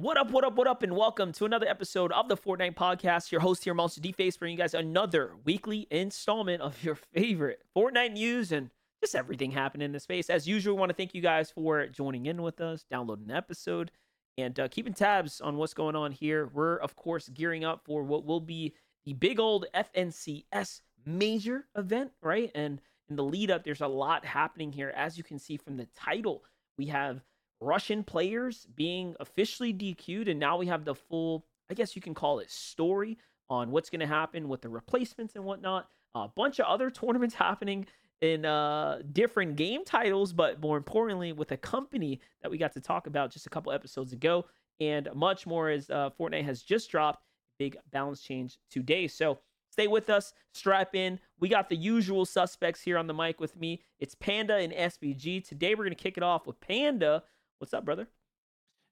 What up, what up, what up, and welcome to another episode of the Fortnite Podcast. Your host here, Monster D-Face, bringing you guys another weekly installment of your favorite Fortnite news and just everything happening in the space. As usual, we want to thank you guys for joining in with us, downloading the episode, and uh, keeping tabs on what's going on here. We're, of course, gearing up for what will be the big old FNCS major event, right? And in the lead up, there's a lot happening here. As you can see from the title, we have Russian players being officially DQ'd, and now we have the full, I guess you can call it story on what's going to happen with the replacements and whatnot. A bunch of other tournaments happening in uh, different game titles, but more importantly, with a company that we got to talk about just a couple episodes ago, and much more as uh, Fortnite has just dropped big balance change today. So stay with us, strap in. We got the usual suspects here on the mic with me. It's Panda and SBG. Today we're going to kick it off with Panda. What's up, brother?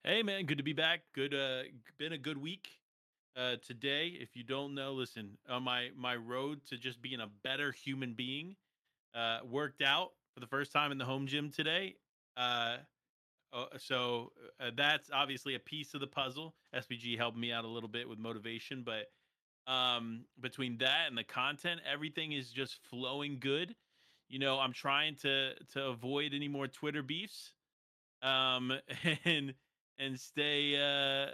Hey man, good to be back. Good uh been a good week. Uh today, if you don't know, listen, on my my road to just being a better human being, uh worked out for the first time in the home gym today. Uh uh, so uh, that's obviously a piece of the puzzle. SBG helped me out a little bit with motivation, but um between that and the content, everything is just flowing good. You know, I'm trying to to avoid any more Twitter beefs um, and and stay. Uh,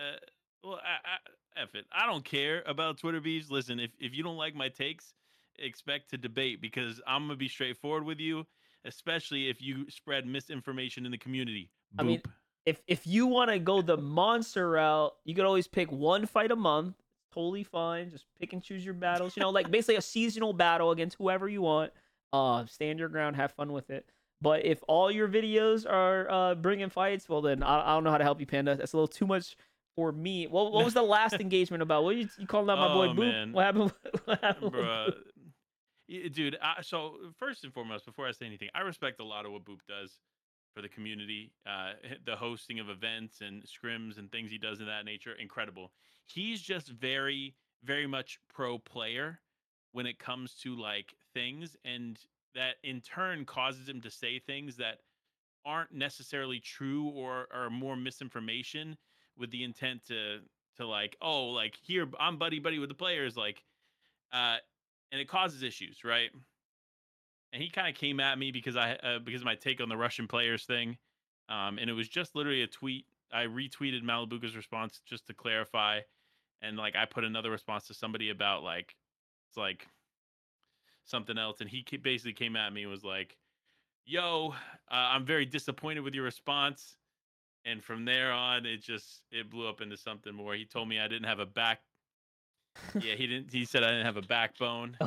uh, well, I, I, F it. I don't care about Twitter beefs. Listen, if if you don't like my takes, expect to debate because I'm gonna be straightforward with you, especially if you spread misinformation in the community. Boop. I mean, if if you want to go the monster route, you could always pick one fight a month. Totally fine. Just pick and choose your battles. You know, like basically a seasonal battle against whoever you want. Uh, stand your ground, have fun with it. But if all your videos are uh, bringing fights, well then I, I, don't know how to help you, Panda. That's a little too much for me. What, what was the last engagement about? What you, you calling out my boy oh, Boop? Man. What happened? What happened Bruh. Dude, I, so first and foremost, before I say anything, I respect a lot of what Boop does for the community, uh, the hosting of events and scrims and things he does in that nature. Incredible. He's just very, very much pro player when it comes to like things and that in turn causes him to say things that aren't necessarily true or are more misinformation with the intent to to like oh like here I'm buddy buddy with the players like uh and it causes issues right? And he kind of came at me because I uh, because of my take on the Russian players thing um and it was just literally a tweet. I retweeted Malibuca's response just to clarify and like I put another response to somebody about like it's like something else, and he basically came at me and was like, "Yo, uh, I'm very disappointed with your response." And from there on, it just it blew up into something more. He told me I didn't have a back. yeah, he didn't. He said I didn't have a backbone.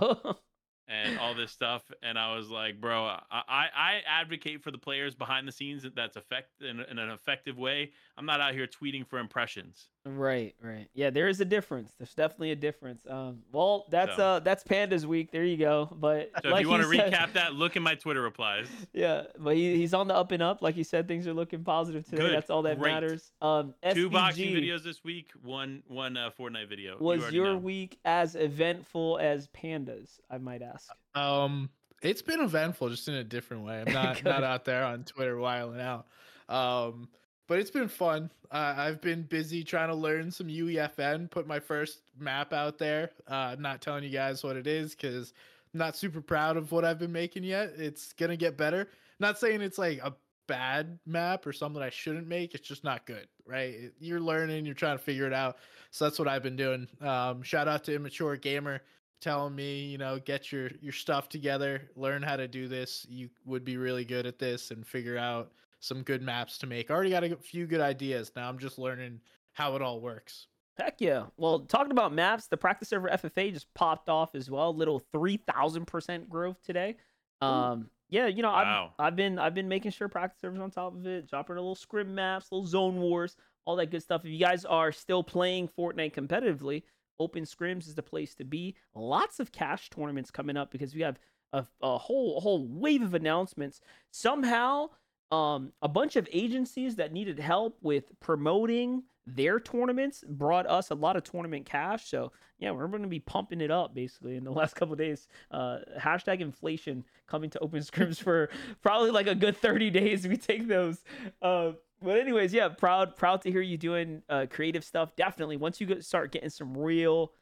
and all this stuff. And I was like, bro, I, I advocate for the players behind the scenes that's effect in, in, an effective way. I'm not out here tweeting for impressions. Right, right. Yeah, there is a difference. There's definitely a difference. Um, well, that's so, uh, that's Panda's week. There you go. But so like if you want to said, recap that, look at my Twitter replies. Yeah, but he, he's on the up and up. Like you said, things are looking positive today. Good. That's all that Great. matters. Um, two boxing videos this week. One one uh, Fortnite video. Was you your know. week as eventful as Panda's? I might ask. Um, it's been eventful, just in a different way. I'm not not out there on Twitter whiling out. Um, but it's been fun. Uh, I've been busy trying to learn some UEFN. Put my first map out there. Uh, not telling you guys what it is because I'm not super proud of what I've been making yet. It's gonna get better. Not saying it's like a bad map or something I shouldn't make. It's just not good, right? You're learning. You're trying to figure it out. So that's what I've been doing. Um, shout out to Immature Gamer telling me, you know, get your your stuff together, learn how to do this. You would be really good at this and figure out some good maps to make. I already got a few good ideas. Now I'm just learning how it all works. Heck yeah. Well, talking about maps, the practice server FFA just popped off as well. Little 3000% growth today. Um yeah, you know, wow. I've, I've been I've been making sure practice servers on top of it, dropping a little scrim maps, little zone wars, all that good stuff. If you guys are still playing Fortnite competitively, Open Scrims is the place to be. Lots of cash tournaments coming up because we have a, a whole a whole wave of announcements. Somehow, um, a bunch of agencies that needed help with promoting their tournaments brought us a lot of tournament cash. So yeah, we're going to be pumping it up basically in the last couple days. Uh, hashtag inflation coming to open scrims for probably like a good 30 days. We take those. Uh, but anyways, yeah, proud proud to hear you doing uh, creative stuff. Definitely, once you start getting some real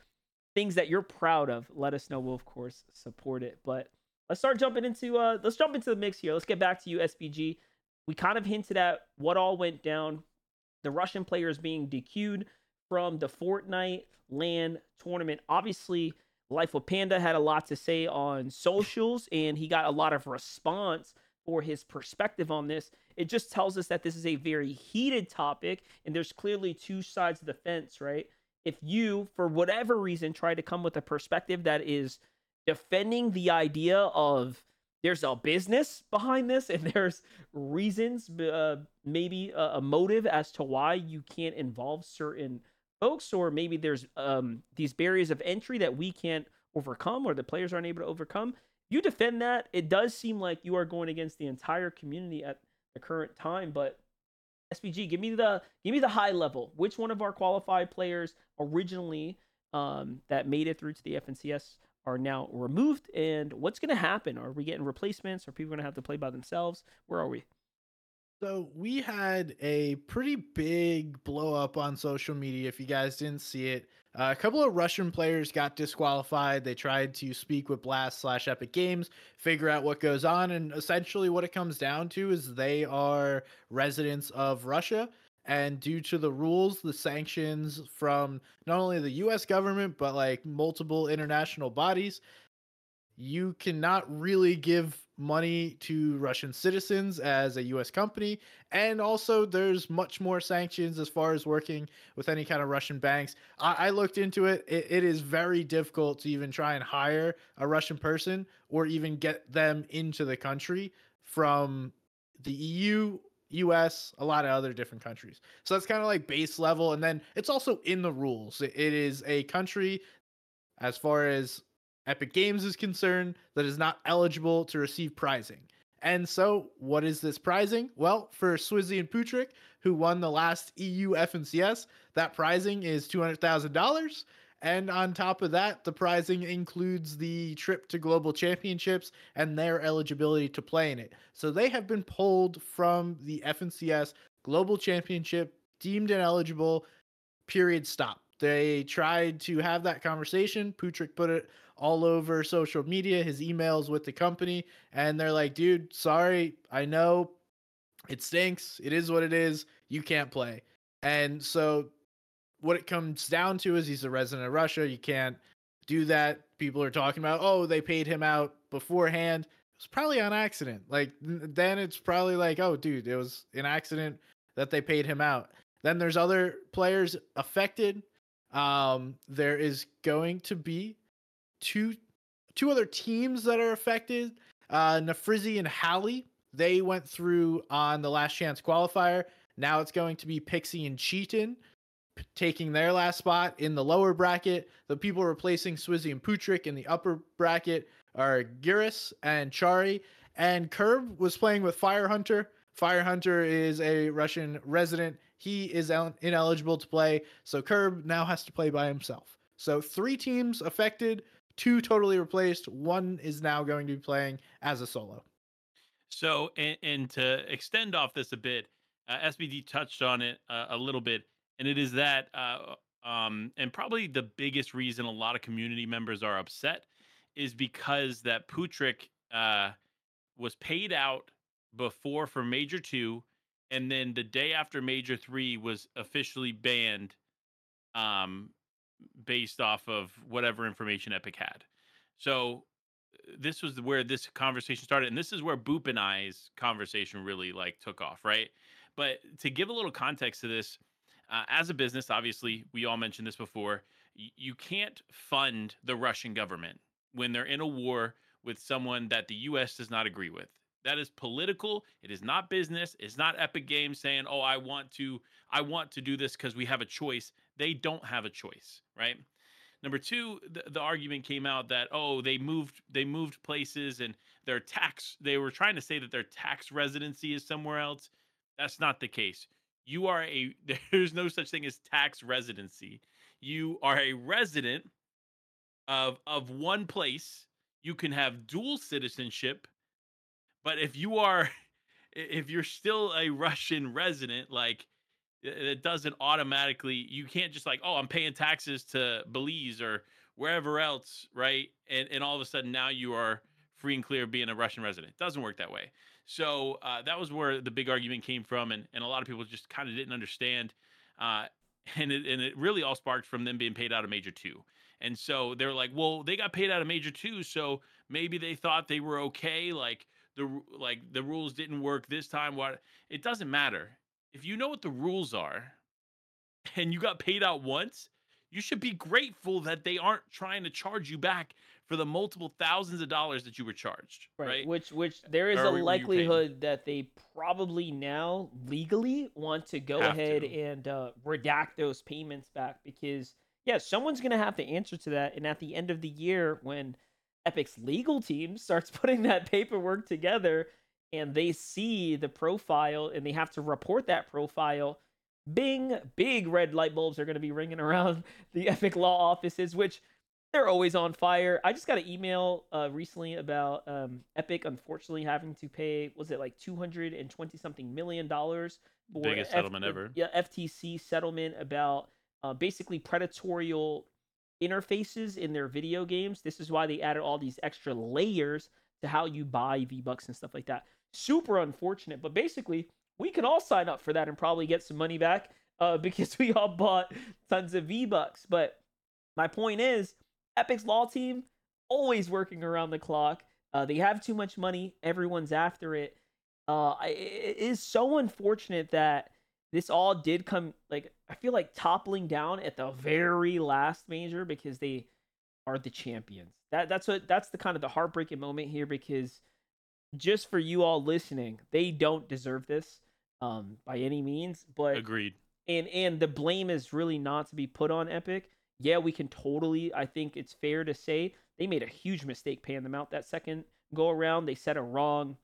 things that you're proud of, let us know. We'll of course support it. But let's start jumping into uh let's jump into the mix here. Let's get back to you, SBG. We kind of hinted at what all went down. The Russian players being DQ'd from the Fortnite LAN tournament. Obviously, Life with Panda had a lot to say on socials, and he got a lot of response for his perspective on this. It just tells us that this is a very heated topic, and there's clearly two sides of the fence, right? If you, for whatever reason, try to come with a perspective that is defending the idea of there's a business behind this and there's reasons, uh, maybe a, a motive as to why you can't involve certain folks, or maybe there's um, these barriers of entry that we can't overcome or the players aren't able to overcome. You defend that. It does seem like you are going against the entire community at the current time, but SBG, give me the give me the high level. Which one of our qualified players originally um, that made it through to the FNCS are now removed, and what's going to happen? Are we getting replacements? Are people going to have to play by themselves? Where are we? So we had a pretty big blow up on social media. If you guys didn't see it, uh, a couple of Russian players got disqualified. They tried to speak with Blast slash Epic Games, figure out what goes on, and essentially what it comes down to is they are residents of Russia. And due to the rules, the sanctions from not only the US government, but like multiple international bodies, you cannot really give money to Russian citizens as a US company. And also, there's much more sanctions as far as working with any kind of Russian banks. I, I looked into it. it. It is very difficult to even try and hire a Russian person or even get them into the country from the EU. US, a lot of other different countries. So that's kind of like base level. And then it's also in the rules. it is a country, as far as Epic Games is concerned that is not eligible to receive prizing. And so, what is this prizing? Well, for Swizzy and Putrick, who won the last EU FNCS, that prizing is $200,000. And on top of that, the prizing includes the trip to global championships and their eligibility to play in it. So they have been pulled from the FNCS global championship, deemed ineligible, period, stop. They tried to have that conversation. Putrick put it all over social media, his emails with the company, and they're like, dude, sorry, I know it stinks. It is what it is. You can't play. And so what it comes down to is he's a resident of Russia. You can't do that. People are talking about, oh, they paid him out beforehand. It's probably on accident. Like then it's probably like, oh, dude, it was an accident that they paid him out. Then there's other players affected. Um, there is going to be two two other teams that are affected. Uh, Nafrizi and Halley, they went through on the last chance qualifier. Now it's going to be Pixie and Cheaton p- taking their last spot in the lower bracket. The people replacing Swizzy and Putrick in the upper bracket are Giris and Chari. And Curb was playing with Fire Hunter. Fire Hunter is a Russian resident. He is ineligible to play, so Curb now has to play by himself. So three teams affected two totally replaced. One is now going to be playing as a solo. So, and, and to extend off this a bit, uh, SBD touched on it uh, a little bit, and it is that, uh, um, and probably the biggest reason a lot of community members are upset is because that Putrick uh, was paid out before for Major Two, and then the day after Major Three was officially banned um, based off of whatever information Epic had. So this was where this conversation started, and this is where Boop and I's conversation really like took off, right? But to give a little context to this, uh, as a business, obviously, we all mentioned this before. Y- you can't fund the Russian government when they're in a war with someone that the U.S. does not agree with. That is political. It is not business. It's not Epic Games saying, "Oh, I want to, I want to do this because we have a choice." They don't have a choice, right? Number two, the, the argument came out that oh, they moved, they moved places, and their tax. They were trying to say that their tax residency is somewhere else. That's not the case. You are a. There's no such thing as tax residency. You are a resident of of one place. You can have dual citizenship but if you are if you're still a Russian resident, like it doesn't automatically you can't just like oh i'm paying taxes to belize or wherever else right and and all of a sudden now you are free and clear being a russian resident it doesn't work that way so uh, that was where the big argument came from and, and a lot of people just kind of didn't understand uh, and it, and it really all sparked from them being paid out of major two. And so they're like well they got paid out of major two so maybe they thought they were okay like the like the rules didn't work this time what it doesn't matter. If you know what the rules are and you got paid out once, you should be grateful that they aren't trying to charge you back for the multiple thousands of dollars that you were charged. Right. right? Which which there is or a likelihood that they probably now legally want to go have ahead to. and uh, redact those payments back because yeah, someone's gonna have to answer to that. And at the end of the year, when Epic's legal team starts putting that paperwork together and they see the profile and they have to report that profile, bing, big red light bulbs are going to be ringing around the Epic Law offices, which they're always on fire. I just got an email uh, recently about um, Epic unfortunately having to pay, was it like 220 something million dollars for biggest F- settlement ever? Yeah, FTC settlement about uh, basically predatory interfaces in their video games. This is why they added all these extra layers to how you buy V Bucks and stuff like that. Super unfortunate, but basically, we can all sign up for that and probably get some money back uh, because we all bought tons of V Bucks. But my point is, Epic's law team always working around the clock. Uh, they have too much money. Everyone's after it. Uh, it is so unfortunate that this all did come like I feel like toppling down at the very last major because they are the champions. That that's what that's the kind of the heartbreaking moment here because just for you all listening, they don't deserve this um by any means. But agreed. And and the blame is really not to be put on Epic. Yeah, we can totally. I think it's fair to say they made a huge mistake paying them out that second go around. They set a wrong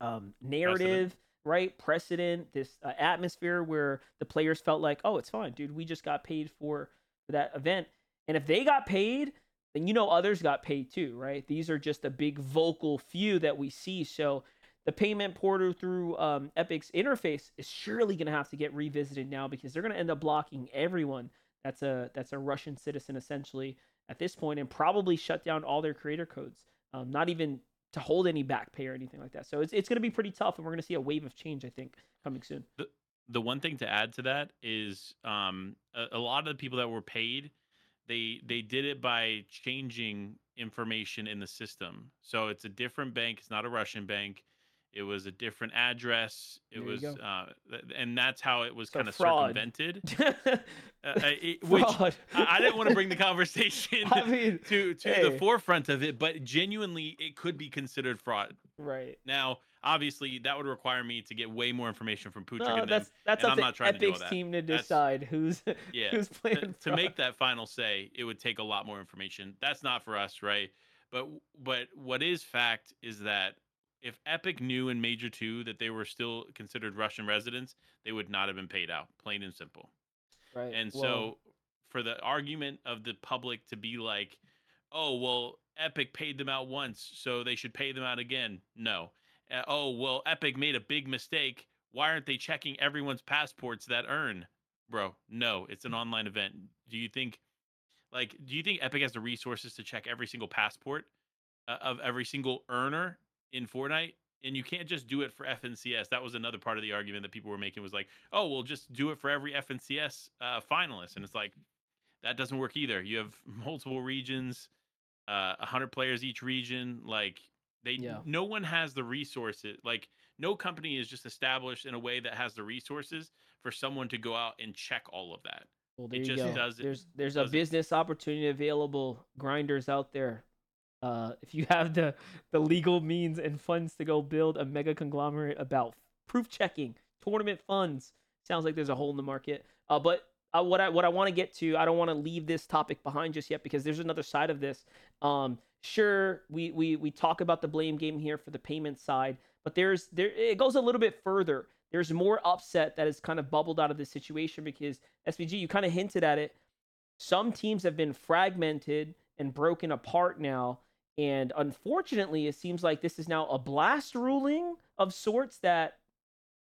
um, narrative, precedent. right? Precedent. This uh, atmosphere where the players felt like, oh, it's fine, dude. We just got paid for, for that event. And if they got paid, then you know others got paid too, right? These are just a big vocal few that we see. So the payment portal through um, Epic's interface is surely going to have to get revisited now because they're going to end up blocking everyone that's a that's a Russian citizen essentially at this point, and probably shut down all their creator codes. Um, not even to hold any back pay or anything like that. So it's it's going to be pretty tough, and we're going to see a wave of change, I think, coming soon. The, the one thing to add to that is um, a, a lot of the people that were paid they they did it by changing information in the system. So it's a different bank. It's not a Russian bank. It was a different address. It was, uh, and that's how it was kind of circumvented. uh, it, which I, I, didn't want to bring the conversation I mean, to to hey. the forefront of it, but genuinely, it could be considered fraud. Right now, obviously that would require me to get way more information from Poochik. No, that's that's up to Epic's to team to decide that's, who's yeah who's playing. To, to, make that final say, it would take a lot more information. That's not for us, right? But but what is fact is that if Epic knew in Major Two that they were still considered Russian residents, they would not have been paid out, plain and simple. Right. And well, so for the argument of the public to be like, oh well, Epic paid them out once, so they should pay them out again. No uh, oh well epic made a big mistake why aren't they checking everyone's passports that earn bro no it's an online event do you think like do you think epic has the resources to check every single passport uh, of every single earner in fortnite and you can't just do it for FNCS. That was another part of the argument that people were making was like, oh, we'll just do it for every FNCS uh, finalist, and it's like that doesn't work either. You have multiple regions, uh, 100 players each region. Like they yeah. no one has the resources. Like no company is just established in a way that has the resources for someone to go out and check all of that. Well, there it you go. There's there's a business opportunity available. Grinders out there. Uh, if you have the the legal means and funds to go build a mega conglomerate about proof checking, tournament funds, sounds like there's a hole in the market. Uh, but uh, what I what I want to get to, I don't want to leave this topic behind just yet because there's another side of this. Um, sure we we we talk about the blame game here for the payment side, but there's there it goes a little bit further. There's more upset that has kind of bubbled out of this situation because SBG, you kind of hinted at it. Some teams have been fragmented and broken apart now, And unfortunately, it seems like this is now a blast ruling of sorts that,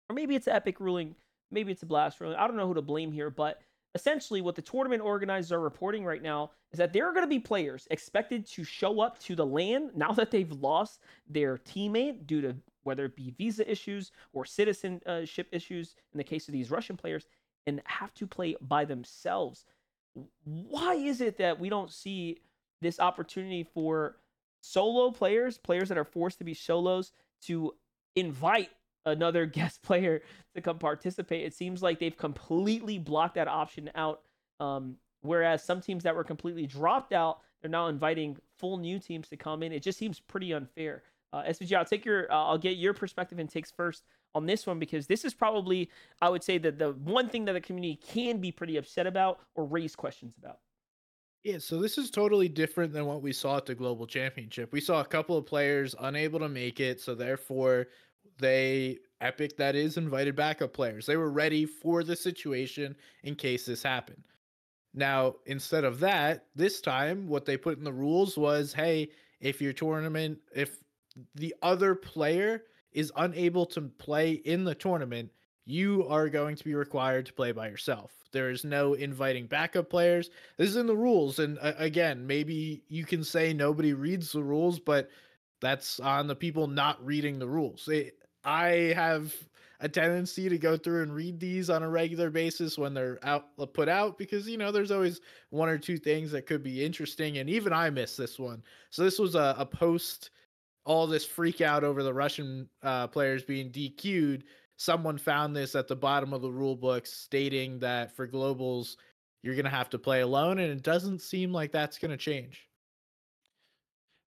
or maybe it's epic ruling, maybe it's a blast ruling. I don't know who to blame here, but essentially what the tournament organizers are reporting right now is that there are going to be players expected to show up to the LAN now that they've lost their teammate due to whether it be visa issues or citizenship issues in the case of these Russian players and have to play by themselves. Why is it that we don't see this opportunity for solo players, players that are forced to be solos, to invite another guest player to come participate. It seems like they've completely blocked that option out. Um, whereas some teams that were completely dropped out, they're now inviting full new teams to come in. It just seems pretty unfair. Uh, SBG, I'll take your, uh, I'll get your perspective and takes first on this one because this is probably, I would say, that the one thing that the community can be pretty upset about or raise questions about. Yeah, so this is totally different than what we saw at the Global Championship. We saw a couple of players unable to make it, so therefore they Epic that is invited backup players. They were ready for the situation in case this happened. Now, instead of that, this time what they put in the rules was, hey, if your tournament if the other player is unable to play in the tournament, you are going to be required to play by yourself. There is no inviting backup players. This is in the rules. And uh, again, maybe you can say nobody reads the rules, but that's on the people not reading the rules. It, I have a tendency to go through and read these on a regular basis when they're out put out because you know there's always one or two things that could be interesting and even I missed this one. So this was a, a post all this freak out over the Russian uh, players being DQ'd. Someone found this at the bottom of the rule book stating that for globals you're going to have to play alone and it doesn't seem like that's going to change.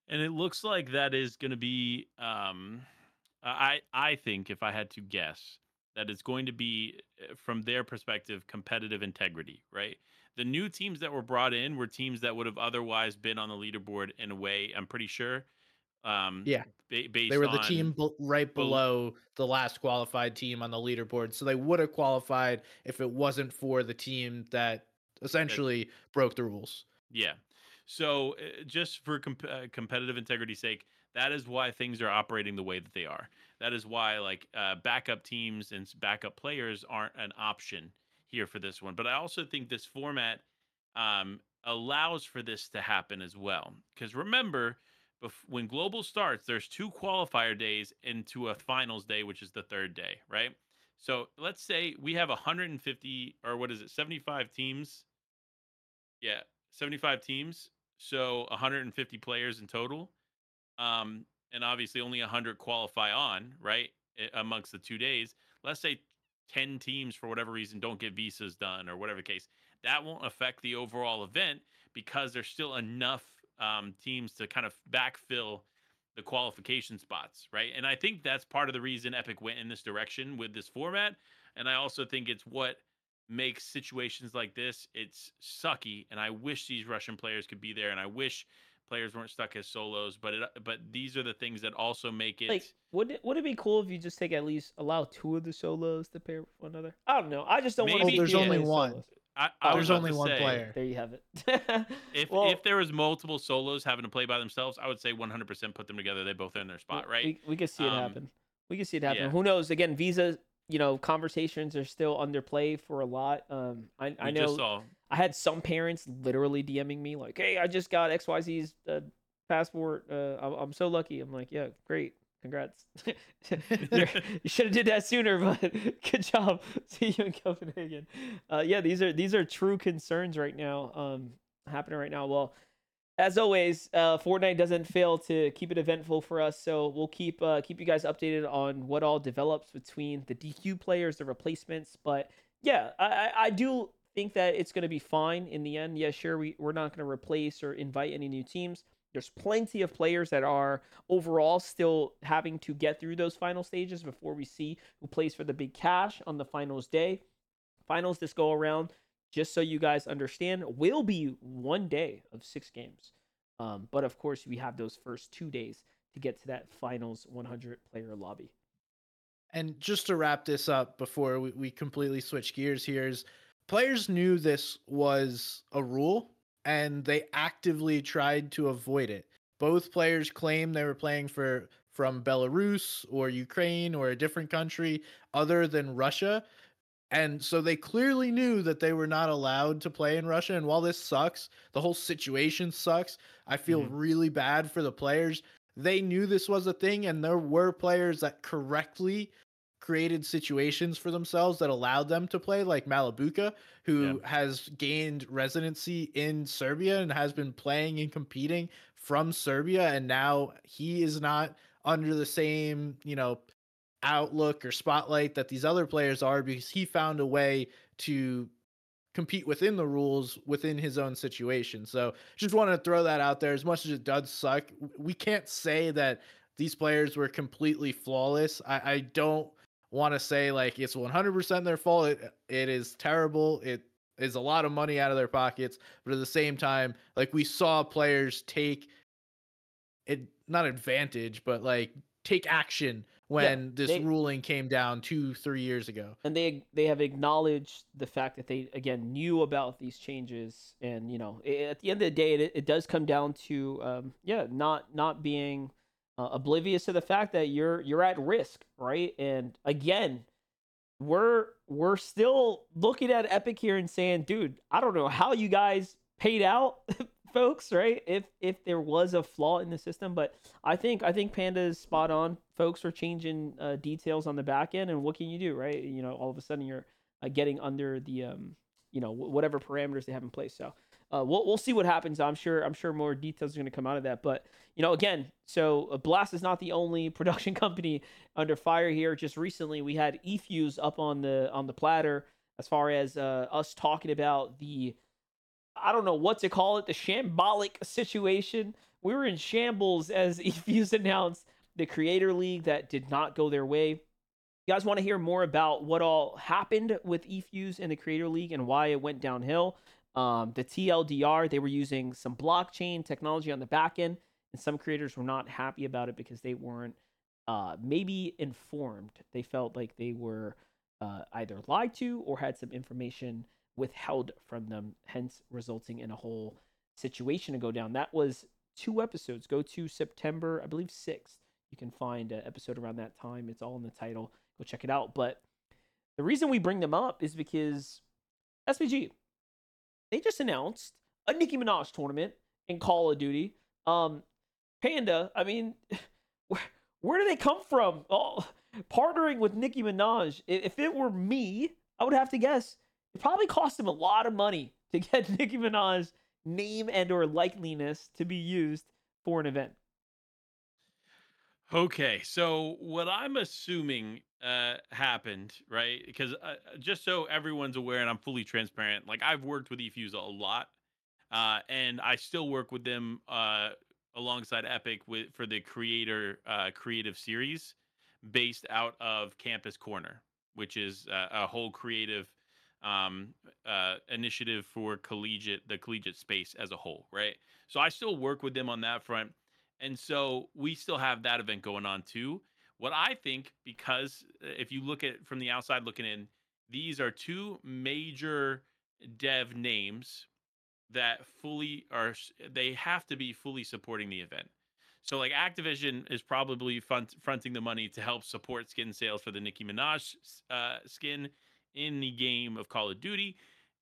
And it looks like that is going to be um I I think if I had to guess that it's going to be eh, from their perspective competitive integrity, right? The new teams that were brought in were teams that would have otherwise been on the leaderboard in a way. I'm pretty sure. Um, yeah, ba- they were the team b- right below the last qualified team on the leaderboard, so they would have qualified if it wasn't for the team that essentially that, broke the rules. Yeah. So uh, just for comp- uh, competitive integrity sake, that is why things are operating the way that they are. That is why like uh, backup teams and backup players aren't an option here for this one. But I also think this format um, allows for this to happen as well. Because remember, when global starts, there's two qualifier days into a finals day, which is the third day, right? So let's say we have 150 or what is it, 75 teams? Yeah, 75 teams. So 150 players in total um, and obviously only 100 qualify on, right, amongst the two days. Let's say 10 teams, for whatever reason, don't get visas done or whatever the case. That won't affect the overall event because there's still enough um, teams to kind of backfill the qualification spots, right? And I think that's part of the reason Epic went in this direction with this format. And I also think it's what makes situations like this it's sucky and i wish these russian players could be there and i wish players weren't stuck as solos, but it but these are the things that also make it like would it would it be cool if you just take at least allow two of the solos to pair with one another? I don't know. I just don't want to. oh, there's only one. I, I there's only one say, player. There you have it. if well, if there was multiple solos having to play by themselves, I would say 100% put them together. They both in their spot, right? We, we could see it um, happen. We can see it happen. Yeah. Who knows? Again, Visa, you know, conversations are still under play for a lot. Um, I, I know I had some parents literally DMing me like, "Hey, I just got XYZ's uh, passport. Uh, I'm, I'm so lucky." I'm like, "Yeah, great, congrats. you should have did that sooner, but good job. See you in Copenhagen." Uh, yeah, these are these are true concerns right now. Um, happening right now. Well, as always, uh, Fortnite doesn't fail to keep it eventful for us, so we'll keep uh, keep you guys updated on what all develops between the DQ players, the replacements. But yeah, I, I do think that it's going to be fine in the end. Yeah, sure, we, we're not going to replace or invite any new teams. There's plenty of players that are overall still having to get through those final stages before we see who plays for the big cash on the finals day. Finals this go around, just so you guys understand, will be one day of six games. Um, but of course, we have those first two days to get to that finals 100 player lobby. And just to wrap this up before we, we completely switch gears here is players knew this was a rule and they actively tried to avoid it. both players claim they were playing for from Belarus or Ukraine or a different country other than Russia. And so they clearly knew that they were not allowed to play in Russia. And while this sucks, the whole situation sucks. I feel mm-hmm. really bad for the players. They knew this was a thing, and there were players that correctly created situations for themselves that allowed them to play, like Malibuca, who yeah. has gained residency in Serbia and has been playing and competing from Serbia. And now he is not under the same, you know, outlook or spotlight that these other players are because he found a way to compete within the rules within his own situation. So just wanted to throw that out there. As much as it does suck, we can't say that these players were completely flawless. I, I don't want to say like it's 100% their fault. It, it is terrible. It is a lot of money out of their pockets, but at the same time, like we saw players take it not advantage, but like take action when yeah, this they, ruling came down two three years ago and they they have acknowledged the fact that they again knew about these changes and you know at the end of the day it, it does come down to um, yeah not not being uh, oblivious to the fact that you're you're at risk right and again we're we're still looking at epic here and saying dude i don't know how you guys paid out folks, right? If if there was a flaw in the system, but I think I think Panda is spot on. Folks are changing uh, details on the back end, and what can you do, right? You know, all of a sudden you're uh, getting under the um, you know, whatever parameters they have in place. So uh, we'll we'll see what happens. I'm sure I'm sure more details are going to come out of that. But you know, again, so uh, Blast is not the only production company under fire here. Just recently, we had eFuse up on the on the platter as far as uh, us talking about the I don't know what to call it, the shambolic situation. We were in shambles as eFuse announced the Creator League that did not go their way. You guys want to hear more about what all happened with eFuse in the Creator League and why it went downhill? Um, the TLDR, they were using some blockchain technology on the back end, and some creators were not happy about it because they weren't uh, maybe informed. They felt like they were uh, either lied to or had some information withheld from them, hence resulting in a whole situation to go down. That was two episodes. Go to September, I believe, 6th. You can find an episode around that time. It's all in the title. Go check it out. But the reason we bring them up is because SBG, they just announced a Nicki Minaj tournament in Call of Duty. Um, Panda, I mean, where, where do they come from? Oh, partnering with Nicki Minaj. If it were me, I would have to guess it probably cost him a lot of money to get Nicki Minaj's name and or likeliness to be used for an event. Okay, so what I'm assuming uh, happened, right? Because uh, just so everyone's aware, and I'm fully transparent, like I've worked with eFuse a lot, uh, and I still work with them uh, alongside Epic with for the creator uh, creative series based out of Campus Corner, which is uh, a whole creative um, uh, initiative for collegiate the collegiate space as a whole, right? So I still work with them on that front, and so we still have that event going on too. What I think, because uh, if you look at from the outside looking in, these are two major dev names that fully are they have to be fully supporting the event. So like Activision is probably front, fronting the money to help support skin sales for the Nicki Minaj uh, skin in the game of Call of Duty.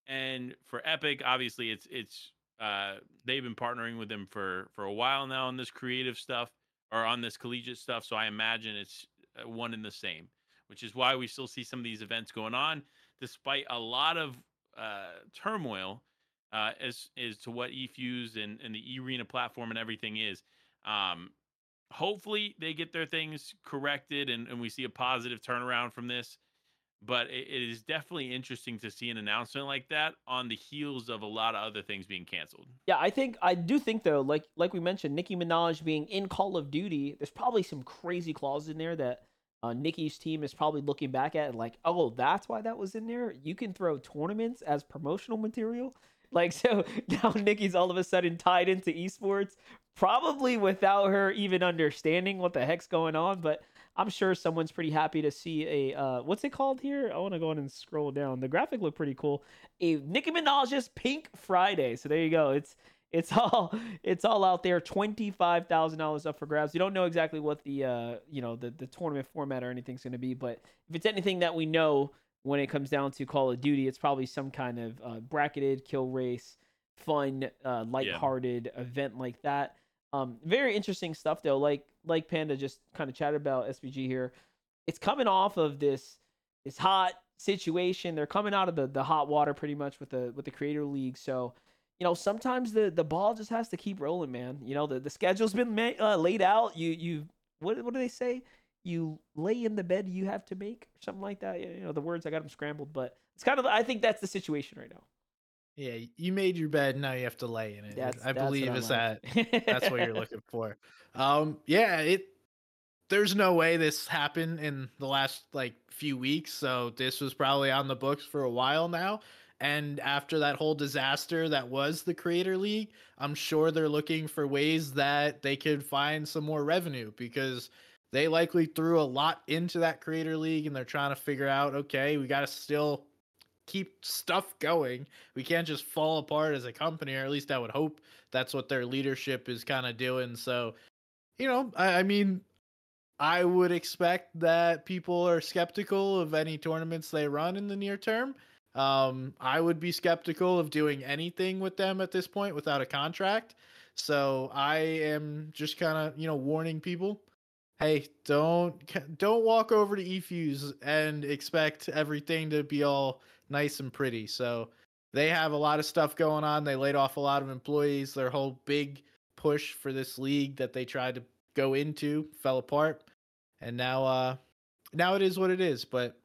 And for Epic, obviously, it's it's uh, they've been partnering with them for for a while now on this creative stuff or on this collegiate stuff. So I imagine it's uh, one and the same, which is why we still see some of these events going on, despite a lot of uh, turmoil uh, as as to what eFuse and and the arena platform and everything is. Um, hopefully, they get their things corrected and and we see a positive turnaround from this but it, it is definitely interesting to see an announcement like that on the heels of a lot of other things being canceled. Yeah, I think I do think though, like like we mentioned, Nicki Minaj being in Call of Duty, there's probably some crazy clauses in there that uh, Nicki's team is probably looking back at like, oh, that's why that was in there. You can throw tournaments as promotional material. Like so now Nicki's all of a sudden tied into esports, probably without her even understanding what the heck's going on. But I'm sure someone's pretty happy to see a uh, what's it called here? I want to go on and scroll down. The graphic looked pretty cool. A Nicki Minaj's Pink Friday. So there you go. It's it's all it's all out there. Twenty five thousand dollars up for grabs. We don't know exactly what the uh you know the the tournament format or anything's going to be, but if it's anything that we know when it comes down to Call of Duty, it's probably some kind of uh, bracketed kill race, fun, uh, lighthearted yeah. event like that. Um, very interesting stuff though. Like like Panda just kind of chatted about SBG here. It's coming off of this this hot situation. They're coming out of the the hot water pretty much with the with the Creator League. So you know sometimes the the ball just has to keep rolling, man. You know the the schedule's been ma- uh, laid out. You you what what do they say? You lay in the bed you have to make or something like that. You know the words I got them scrambled, but it's kind of I think that's the situation right now. Yeah, you made your bed. Now you have to lay in it. That's, I that's believe is like. that. That's what you're looking for. Um, yeah, it. There's no way this happened in the last like few weeks, so this was probably on the books for a while now. And after that whole disaster that was the Creator League, I'm sure they're looking for ways that they could find some more revenue because they likely threw a lot into that Creator League and they're trying to figure out okay, we got to still keep stuff going. We can't just fall apart as a company, or at least I would hope that's what their leadership is kind of doing. So, you know, I, I mean, I would expect that people are skeptical of any tournaments they run in the near term. Um, I would be skeptical of doing anything with them at this point without a contract. So I am just kind of, you know, warning people, hey, don't don't walk over to eFuse and expect everything to be all nice and pretty. So they have a lot of stuff going on. They laid off a lot of employees. Their whole big push for this league that they tried to go into fell apart. And now uh now it is what it is, but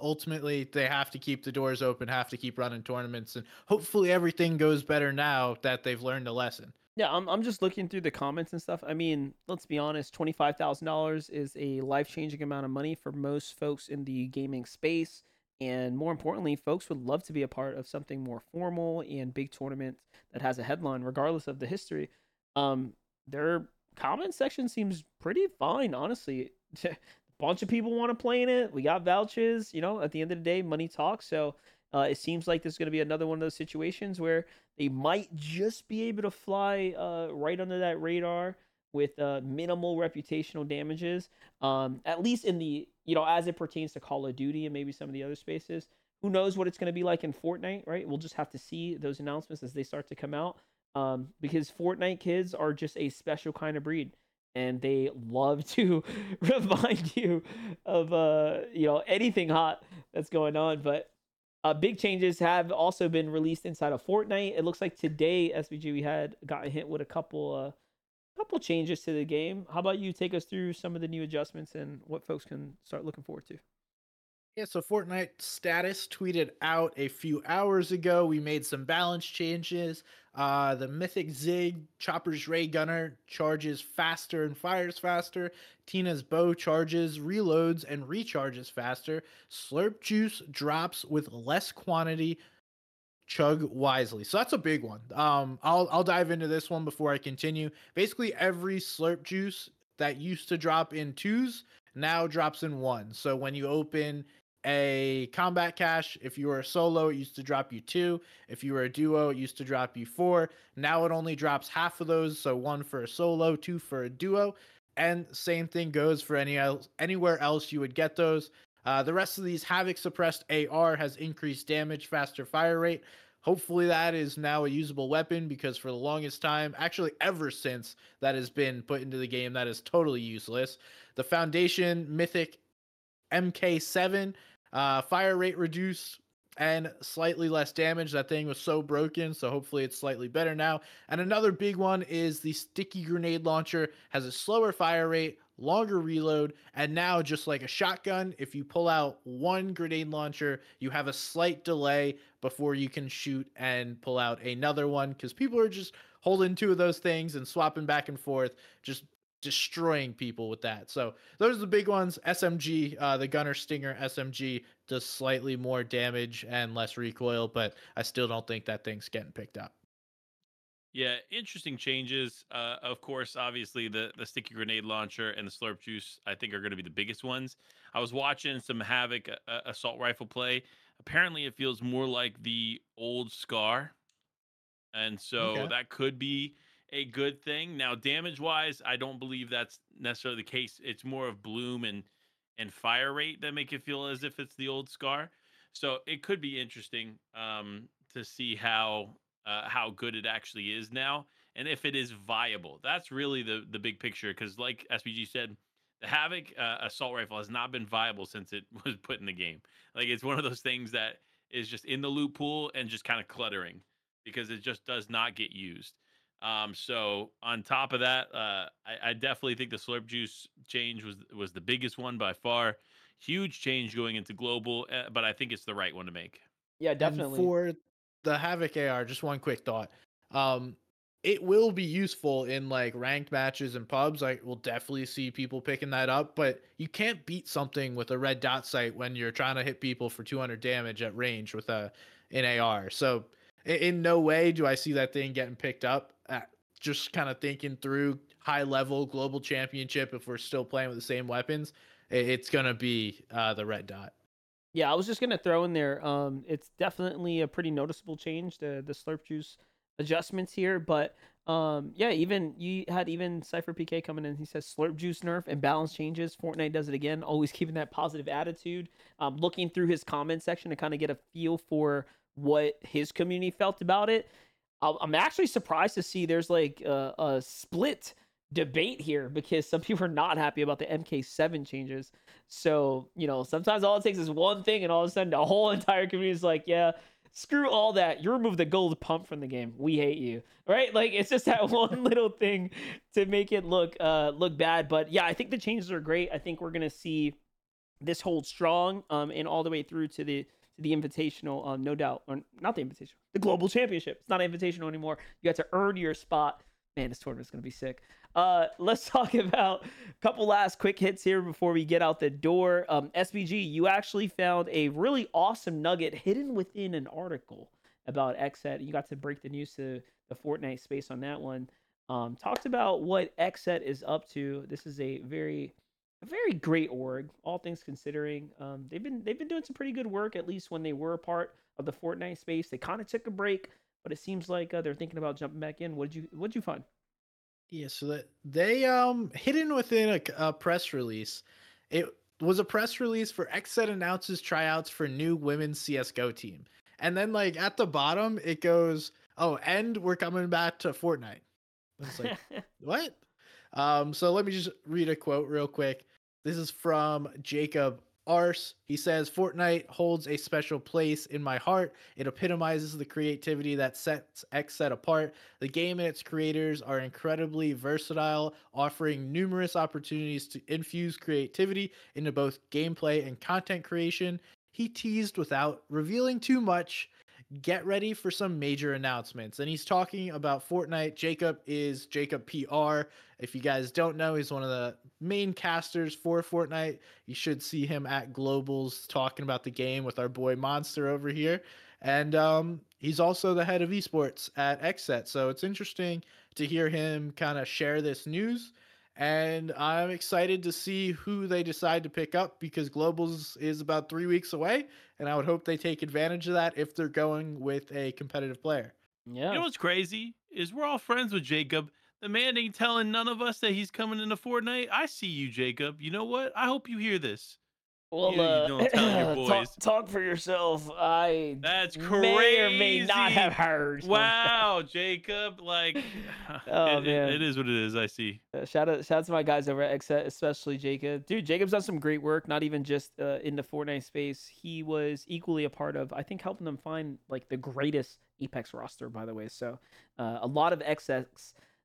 ultimately they have to keep the doors open, have to keep running tournaments, and hopefully everything goes better now that they've learned a lesson. Yeah, I'm I'm just looking through the comments and stuff. I mean, let's be honest, twenty five thousand dollars is a life changing amount of money for most folks in the gaming space. And more importantly, folks would love to be a part of something more formal and big tournament that has a headline, regardless of the history. Um, their comment section seems pretty fine, honestly. a bunch of people want to play in it. We got vouchers. You know, at the end of the day, money talks. So uh, it seems like there's going to be another one of those situations where they might just be able to fly uh, right under that radar with uh, minimal reputational damages. Um, at least in the you know as it pertains to Call of Duty and maybe some of the other spaces. Who knows what it's going to be like in Fortnite, right? We'll just have to see those announcements as they start to come out. Um, because Fortnite kids are just a special kind of breed and they love to remind you of uh you know anything hot that's going on but uh, big changes have also been released inside of Fortnite. It looks like today SBG we had got a hit with a couple uh couple changes to the game. How about you take us through some of the new adjustments and what folks can start looking forward to? Yeah, so Fortnite status tweeted out a few hours ago. We made some balance changes. Uh, the Mythic Zig Chopper's Ray Gunner charges faster and fires faster. Tina's Bow charges, reloads, and recharges faster. Slurp Juice drops with less quantity. Chug wisely. So that's a big one. Um, I'll I'll dive into this one before I continue. Basically, every Slurp Juice that used to drop in twos now drops in one. So when you open a combat cache. If you were a solo, it used to drop you two. If you were a duo, it used to drop you four. Now it only drops half of those, so one for a solo, two for a duo. And same thing goes for any else anywhere else you would get those. Uh, the rest of these Havoc suppressed AR has increased damage, faster fire rate. Hopefully that is now a usable weapon because for the longest time, actually ever since that has been put into the game, that is totally useless. The Foundation Mythic MK7 uh, fire rate reduced and slightly less damage. That thing was so broken, so hopefully it's slightly better now. And another big one is the sticky grenade launcher has a slower fire rate, longer reload, and now just like a shotgun, if you pull out one grenade launcher, you have a slight delay before you can shoot and pull out another one because people are just holding two of those things and swapping back and forth, just destroying people with that. So those are the big ones. SMG, uh, the Gunner Stinger SMG does slightly more damage and less recoil, but I still don't think that thing's getting picked up. Yeah, interesting changes. Uh, of course, obviously the the sticky grenade launcher and the slurp juice, I think, are going to be the biggest ones. I was watching some Havoc uh, assault rifle play. Apparently, it feels more like the old Scar and so Okay. that could be a good thing. Now, damage wise, I don't believe that's necessarily the case. It's more of bloom and and fire rate that make it feel as if it's the old scar. So it could be interesting um, to see how uh, how good it actually is now, and if it is viable. That's really the the big picture. Because, like SBG said, the Havoc uh, assault rifle has not been viable since it was put in the game. Like it's one of those things that is just in the loot pool and just kind of cluttering because it just does not get used. Um, so on top of that, uh, I, I definitely think the slurp juice change was was the biggest one by far. Huge change going into global, uh, but I think it's the right one to make. Yeah, And definitely. for the Havoc AR, just one quick thought. Um, it will be useful in like ranked matches and pubs. Like we'll definitely see people picking that up, but you can't beat something with a red dot sight when you're trying to hit people for 200 damage at range with a an AR. So in no way do I see that thing getting picked up. Uh, just kind of thinking through high level global championship. If we're still playing with the same weapons, it's gonna be uh, the red dot. Yeah, I was just gonna throw in there. Um, it's definitely a pretty noticeable change the the slurp juice adjustments here, but um, yeah, even you had even Cypher PK coming in. He says slurp juice nerf and balance changes. Fortnite does it again, always keeping that positive attitude. Um, looking through his comment section to kind of get a feel for what his community felt about it. I'm actually surprised to see there's like a, a split debate here because some people are not happy about the MK7 changes. So, you know, sometimes all it takes is one thing, and all of a sudden, the whole entire community is like, yeah, screw all that. You remove the gold pump from the game. We hate you. Right? Like, it's just that one little thing to make it look uh look bad. But yeah, I think the changes are great. I think we're gonna see this hold strong um and all the way through to the to the invitational, um, no doubt. Or not the invitational, the global championship. It's not invitational anymore. You got to earn your spot. Man, this tournament's gonna be sick. Uh, let's talk about a couple last quick hits here before we get out the door. Um, SBG, you actually found a really awesome nugget hidden within an article about XSET. You got to break the news to the Fortnite space on that one. Um, talked about what XSET is up to. This is a very, a very great org, all things considering. Um, they've been they've been doing some pretty good work, at least when they were a part of the Fortnite space. They kind of took a break, but it seems like uh, they're thinking about jumping back in. What did you What did you find? Yeah, so that they um hidden within a press release. It was a press release for XSET announces tryouts for new women's CS:GO team, and then like at the bottom it goes, "Oh, and we're coming back to Fortnite." It's like what? Um, so let me just read a quote real quick. This is from Jacob Arse. He says, Fortnite holds a special place in my heart. It epitomizes the creativity that sets XSET apart. The game and its creators are incredibly versatile, offering numerous opportunities to infuse creativity into both gameplay and content creation. He teased without revealing too much get ready for some major announcements. And he's talking about Fortnite. Jacob is Jacob PR. If you guys don't know, he's one of the main casters for Fortnite. You should see him at Globals talking about the game with our boy Monster over here. And um, he's also the head of esports at XSET. So it's interesting to hear him kind of share this news. And I'm excited to see who they decide to pick up because Globals is about three weeks away. And I would hope they take advantage of that if they're going with a competitive player. yeah. You know what's crazy is we're all friends with Jacob. The man ain't telling none of us that he's coming into Fortnite. I see you, Jacob. You know what? I hope you hear this. Well, You- uh, don't tell your talk, boys. talk for yourself. I That's may or may not have heard. Wow, Jacob. Like, Oh, it- it- man. it is what it is. I see. Uh, shout out, shout out to my guys over at XSET, especially Jacob. Dude, Jacob's done some great work. Not even just uh, in the Fortnite space. He was equally a part of, I think, helping them find like the greatest Apex roster. By the way, so uh, a lot of XX,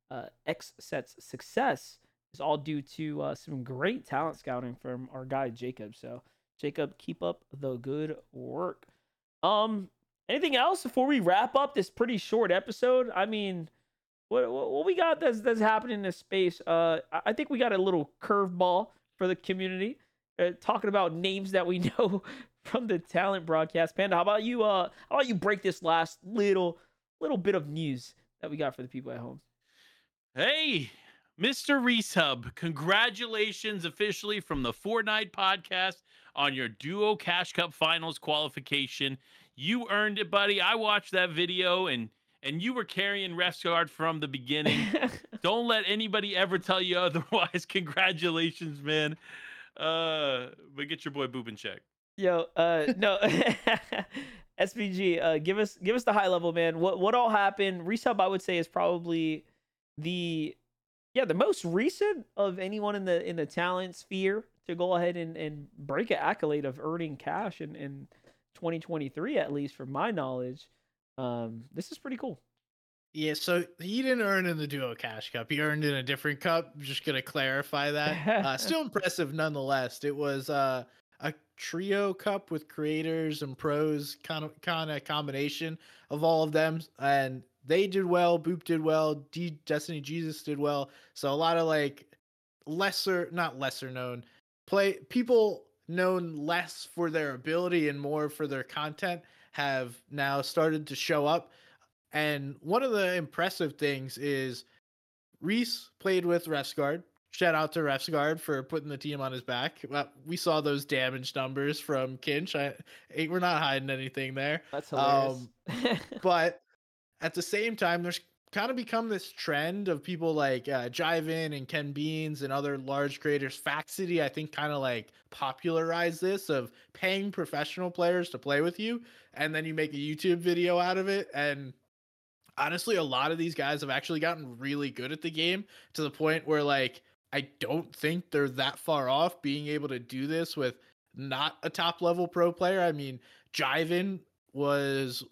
uh, XSET's success is all due to uh, some great talent scouting from our guy Jacob. So Jacob, keep up the good work. Um, anything else before we wrap up this pretty short episode? I mean, what what, what we got that's that's happening in this space? Uh, I think we got a little curveball for the community, uh, talking about names that we know from the talent broadcast. Panda, how about you? Uh, how about you break this last little little bit of news that we got for the people at home? Hey, Mr. Reese Hub, congratulations officially from the Fortnite podcast on your Duo Cash Cup Finals qualification. You earned it, buddy. I watched that video and and you were carrying Refsgard from the beginning. Don't let anybody ever tell you otherwise. Congratulations, man. Uh, but get your boy Boop in check. Yo, uh, no, SBG, uh, give us give us the high level, man. What what all happened? Resub, I would say, is probably the yeah the most recent of anyone in the in the talent sphere to go ahead and and break an accolade of earning cash in in 2023 at least, from my knowledge. Um, this is pretty cool. Yeah, so he didn't earn in the Duo Cash Cup. He earned in a different cup. Just gonna clarify that. Uh, still impressive nonetheless. It was uh, a trio cup with creators and pros, kind of kind of combination of all of them, and they did well. Boop did well. D- Destiny Jesus did well. So a lot of like lesser, not lesser known play people known less for their ability and more for their content have now started to show up. And one of the impressive things is Reese played with Refsgard. Shout out to Refsgard for putting the team on his back. Well, We saw those damage numbers from Kinch. I, we're not hiding anything there. That's hilarious. Um, but at the same time, there's kind of become this trend of people like uh, Jiven and Ken Beans and other large creators. Faxity, I think, kind of like popularized this of paying professional players to play with you, and then you make a YouTube video out of it. And honestly, a lot of these guys have actually gotten really good at the game to the point where, like, I don't think they're that far off being able to do this with not a top level pro player. I mean, Jiven was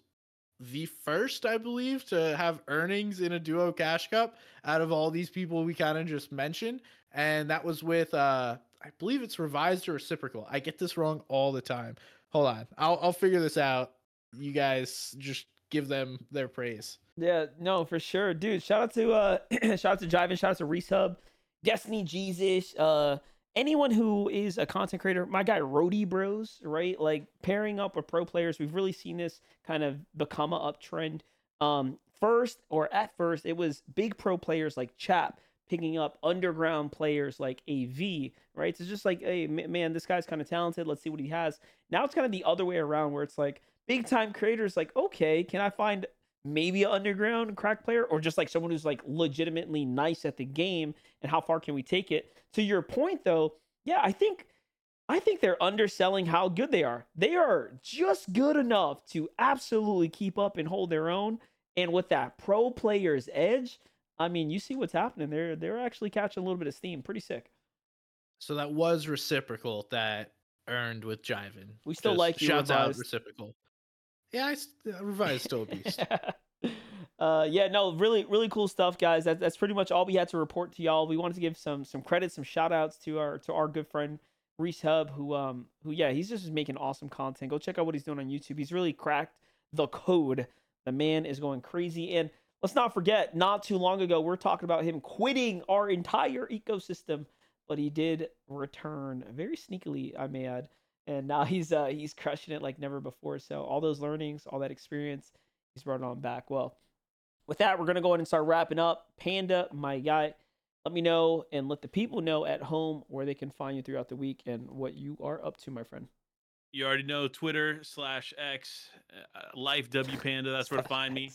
the first, I believe, to have earnings in a duo cash cup out of all these people we kind of just mentioned. And that was with uh I believe it's revised or reciprocal. I get this wrong all the time. Hold on. I'll I'll figure this out. You guys just give them their praise. Yeah, no, for sure. Dude, shout out to uh shout out to Jiven, shout out to Resub, Destiny Jesus, uh anyone who is a content creator, my guy Rody Bros, right? Like pairing up with pro players, we've really seen this kind of become a uptrend. Um, first or at first, it was big pro players like Chap picking up underground players like AV, right? So it's just like, hey, man, this guy's kind of talented. Let's see what he has. Now it's kind of the other way around where it's like big time creators like, okay, can I find maybe an underground crack player or just like someone who's like legitimately nice at the game and how far can we take it to your point though yeah i think i think they're underselling how good they are they are just good enough to absolutely keep up and hold their own and with that pro player's edge i mean you see what's happening they're they're actually catching a little bit of steam pretty sick so that was reciprocal that earned with Jiven. We still Just like you. Shouts out reciprocal. Yeah, I, uh, Revive still a beast. uh, yeah, no, really, really cool stuff, guys. That, that's pretty much all we had to report to y'all. We wanted to give some some credit, some shout outs to our to our good friend Reese Hub, who um who yeah, he's just making awesome content. Go check out what he's doing on YouTube. He's really cracked the code. The man is going crazy. And let's not forget, not too long ago, we're talking about him quitting our entire ecosystem, but he did return very sneakily, I may add and now he's uh he's crushing it like never before. So all those learnings, all that experience, he's brought on back. Well, with that, we're gonna go ahead and start wrapping up. Panda, my guy, let me know and let the people know at home where they can find you throughout the week and what you are up to, my friend. You already know Twitter slash X, uh, Life W Panda. That's where to find me.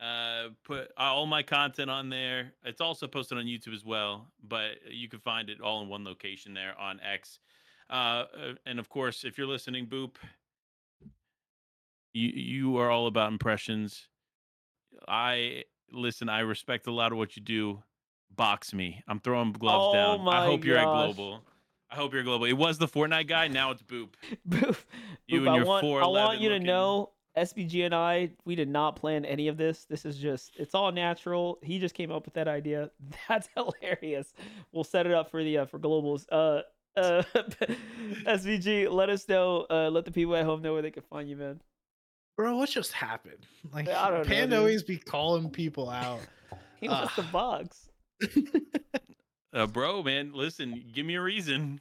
Uh, put all my content on there. It's also posted on YouTube as well, but you can find it all in one location there on X. Uh, uh, and of course, if you're listening, Boop, you you are all about impressions. I listen. I respect a lot of what you do. Box me. I'm throwing gloves oh down. I hope gosh. you're at global. I hope you're global. It was the Fortnite guy. Now it's Boop. Boop. You Boop, and your I want, four. I want you to know, SBG and I, we did not plan any of this. This is just, it's all natural. He just came up with that idea. That's hilarious. We'll set it up for the uh, for globals. Uh, uh, SBG, let us know. Uh, let the people at home know where they can find you, man. Bro, what just happened? Like, I don't Panda know, always be calling people out. he was uh, the box. uh, bro, man, listen, give me a reason.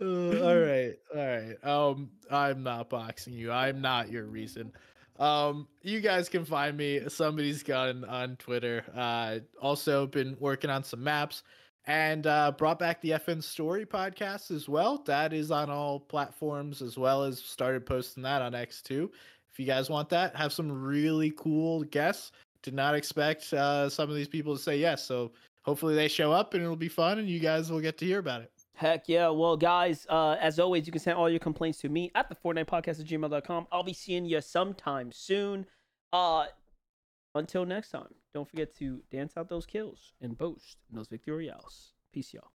Uh, all right, all right. Um, I'm not boxing you. I'm not your reason. Um, you guys can find me somebody's gun on Twitter. Uh, also been working on some maps and uh, brought back the FN Story podcast as well. That is on all platforms as well as started posting that on X2. if you guys want that, have some really cool guests. Did not expect uh, some of these people to say yes. So hopefully they show up and it'll be fun and you guys will get to hear about it. Heck yeah. Well, guys, uh, as always, you can send all your complaints to me at the Fortnite podcast at gmail.com. I'll be seeing you sometime soon. Uh, until next time, don't forget to dance out those kills and boast in those victorials. Peace, y'all.